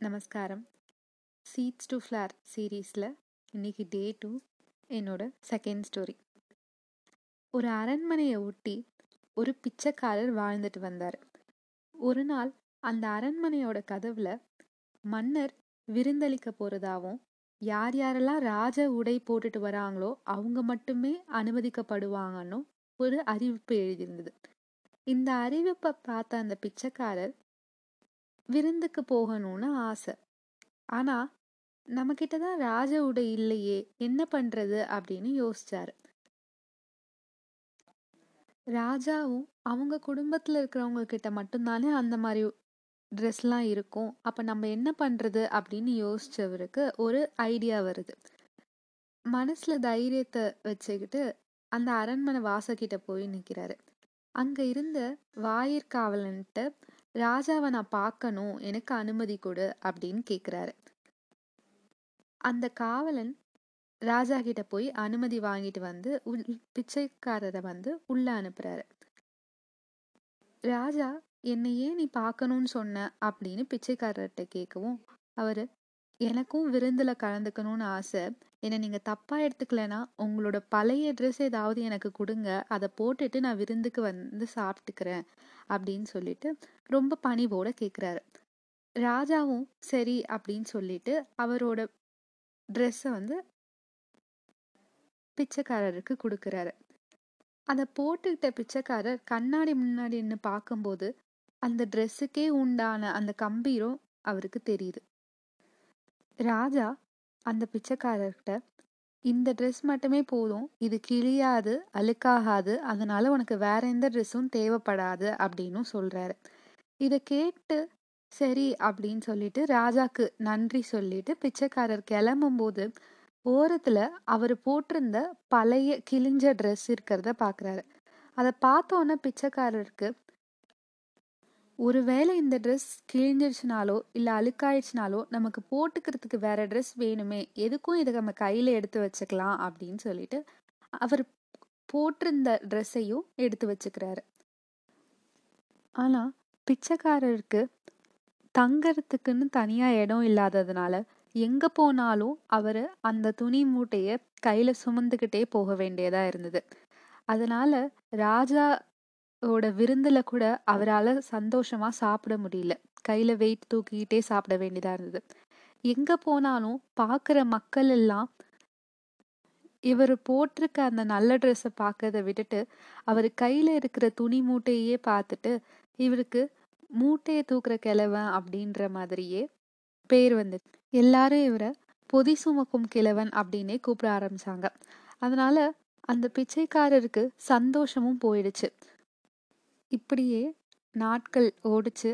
நமஸ்காரம். Seeds to ஃப்ளார் சீரீஸில் இன்னைக்கு டே டூ என்னோட செகண்ட் ஸ்டோரி ஒரு அரண்மனையை ஒட்டி ஒரு பிச்சைக்காரர் வாழ்ந்துட்டு வந்தார். ஒரு நாள் அந்த அரண்மனையோட கதவில் மன்னர் விருந்தளிக்க போகிறதாவும் யார் யாரெல்லாம் ராஜ உடை போட்டுட்டு வராங்களோ அவங்க மட்டுமே அனுமதிக்கப்படுவாங்கன்னு ஒரு அறிவிப்பு எழுதியிருந்தது. இந்த அறிவிப்பை பார்த்த அந்த பிச்சைக்காரர் விருந்துக்கு போகணும்னு ஆசை. ஆனா நம்மக்கிட்ட தான் ராஜ உடை இல்லையே என்ன பண்றது அப்படின்னு யோசிச்சாரு. ராஜாவும் அவங்க குடும்பத்துல இருக்கிறவங்க கிட்ட மட்டும்தானே அந்த மாதிரி ட்ரெஸ்லாம் இருக்கும். அப்ப நம்ம என்ன பண்றது அப்படின்னு யோசிச்சவருக்கு ஒரு ஐடியா வருது. மனசுல தைரியத்தை வச்சுக்கிட்டு அந்த அரண்மனை வாசக்கிட்ட போய் நிக்கிறாரு. அங்க இருந்த வாயிற்காவலன்ட்டு ராஜாவை நான் பார்க்கணும் எனக்கு அனுமதி கொடு அப்படின்னு கேட்குறாரு அந்த காவலன் ராஜா கிட்ட போய் அனுமதி வாங்கிட்டு வந்து உள் பிச்சைக்காரரை வந்து உள்ள அனுப்புறாரு. ராஜா என்னை ஏன் நீ பார்க்கணும்னு சொன்ன அப்படின்னு பிச்சைக்காரர்கிட்ட கேட்கவும் அவரு எனக்கும் விருந்தில் கலந்துக்கணும்னு ஆசை. என்னை நீங்கள் தப்பாக எடுத்துக்கலனா உங்களோட பழைய ட்ரெஸ் ஏதாவது எனக்கு கொடுங்க. அதை போட்டுட்டு நான் விருந்துக்கு வந்து சாப்பிட்டுக்கிறேன். அப்படின்னு சொல்லிட்டு ரொம்ப பணிவோட கேட்குறாரு ராஜாவும் சரி அப்படின்னு சொல்லிட்டு அவரோட ட்ரெஸ்ஸை வந்து பிச்சைக்காரருக்கு கொடுக்குறாரு. அதை போட்டுக்கிட்ட பிச்சைக்காரர் கண்ணாடி முன்னாடி நின்று பார்க்கும்போது அந்த ட்ரெஸ்ஸுக்கே உண்டான அந்த கம்பீரம் அவருக்கு தெரியுது. ராஜா அந்த பிச்சைக்காரர்கிட்ட இந்த ட்ரெஸ் மட்டுமே போதும். இது கிழியாது அழுக்காகாது. அதனால உனக்கு வேற எந்த ட்ரெஸ்ஸும் தேவைப்படாது அப்படின்னும் சொல்றாரு. இதை கேட்டு சரி அப்படின்னு சொல்லிட்டு ராஜாக்கு நன்றி சொல்லிட்டு பிச்சைக்காரர் கிளம்பும் போது ஓரத்துல அவர் போட்டிருந்த பழைய கிழிஞ்ச ட்ரெஸ் இருக்கிறத பாக்குறாரு. அதை பார்த்தோன்னே பிச்சைக்காரருக்கு ஒருவேளை இந்த ட்ரெஸ் கிழிஞ்சிருச்சுனாலோ இல்லை அழுக்காயிடுச்சுனாலோ நமக்கு போட்டுக்கிறதுக்கு வேற ட்ரெஸ் வேணுமே எதுக்கும் இதை நம்ம கையில எடுத்து வச்சுக்கலாம் அப்படின்னு சொல்லிட்டு அவர் போட்டிருந்த ட்ரெஸ்ஸையும் எடுத்து வச்சுக்கிறாரு. ஆனா பிச்சைக்காரருக்கு தங்கறதுக்குன்னு தனியா இடம் இல்லாததுனால எங்க போனாலும் அவரு அந்த துணி மூட்டையை கையில சுமந்துக்கிட்டே போக வேண்டியதாக இருந்தது. அதனால ஓட விருந்துல கூட அவரால் சந்தோஷமா சாப்பிட முடியல. கையில வெயிட் தூக்கிக்கிட்டே சாப்பிட வேண்டியதா இருந்தது. எங்க போனாலும் பார்க்குற மக்கள் எல்லாம் இவர் போட்டிருக்க அந்த நல்ல ட்ரெஸ்ஸை பார்க்கறத விட்டுட்டு அவர் கையில இருக்கிற துணி மூட்டையே பார்த்துட்டு இவருக்கு மூட்டையை தூக்குற கிழவன் அப்படின்ற மாதிரியே பேர் வந்து எல்லாரும் இவரை பொதி சுமக்கும் கிழவன் அப்படின்னே கூப்பிட ஆரம்பிச்சாங்க. அதனால அந்த பிச்சைக்காரருக்கு சந்தோஷமும் போயிடுச்சு. இப்படியே நாட்கள் ஓடிச்சு.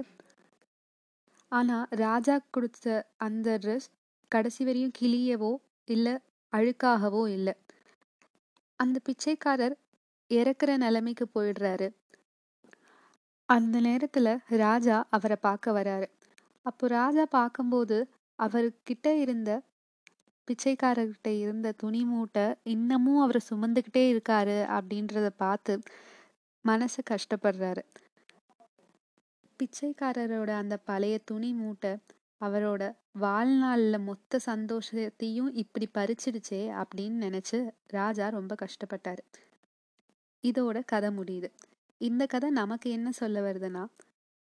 ஆனா ராஜா கொடுத்த அந்த ட்ரெஸ் கடைசி வரையும் கிளியவோ இல்ல அழுக்காகவோ இல்லை. அந்த பிச்சைக்காரர் இறக்குற நிலைமைக்கு போயிடுறாரு. அந்த நேரத்துல ராஜா அவரை பார்க்க வராரு. அப்போ ராஜா பார்க்கும்போது அவர்கிட்ட இருந்த பிச்சைக்காரர்கிட்ட இருந்த துணி மூட்டை இன்னமும் அவர் சுமந்துக்கிட்டே இருக்காரு அப்படின்றத பார்த்து மனசு கஷ்டப்படுறாரு. பிச்சைக்காரரோட அந்த பழைய துணி மூட்டை அவரோட வாழ்நாளில் மொத்த சந்தோஷத்தையும் இப்படி பறிச்சிடுச்சே அப்படின்னு நினச்சி ராஜா ரொம்ப கஷ்டப்பட்டார். இதோட கதை முடியுது. இந்த கதை நமக்கு என்ன சொல்ல வருதுன்னா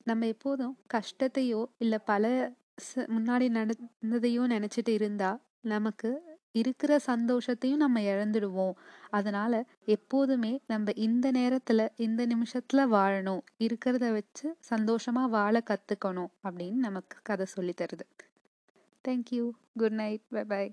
நம்ம எப்போதும் கஷ்டத்தையோ இல்லை பல முன்னாடி நடந்ததையோ நினச்சிட்டு இருந்தால் நமக்கு இருக்கிற சந்தோஷத்தையும் நம்ம இழந்துடுவோம். அதனால எப்போதுமே நம்ம இந்த நேரத்துல இந்த நிமிஷத்துல வாழணும். இருக்கிறத வச்சு சந்தோஷமா வாழ கத்துக்கணும் அப்படின்னு நமக்கு கதை சொல்லி தருது. Thank you good night bye bye